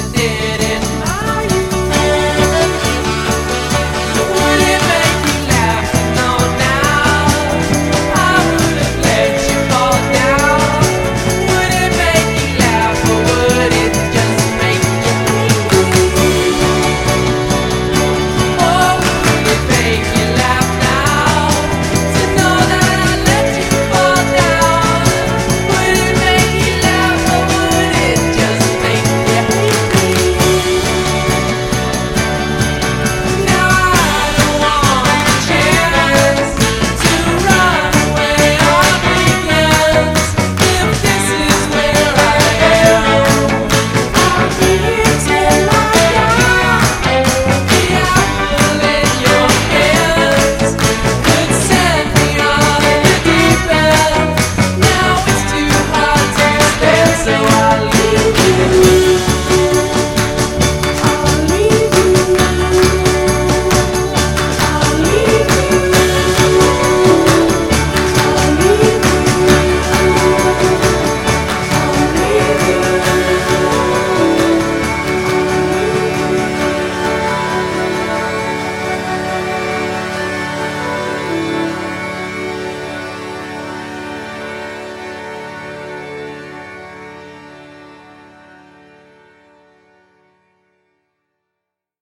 today.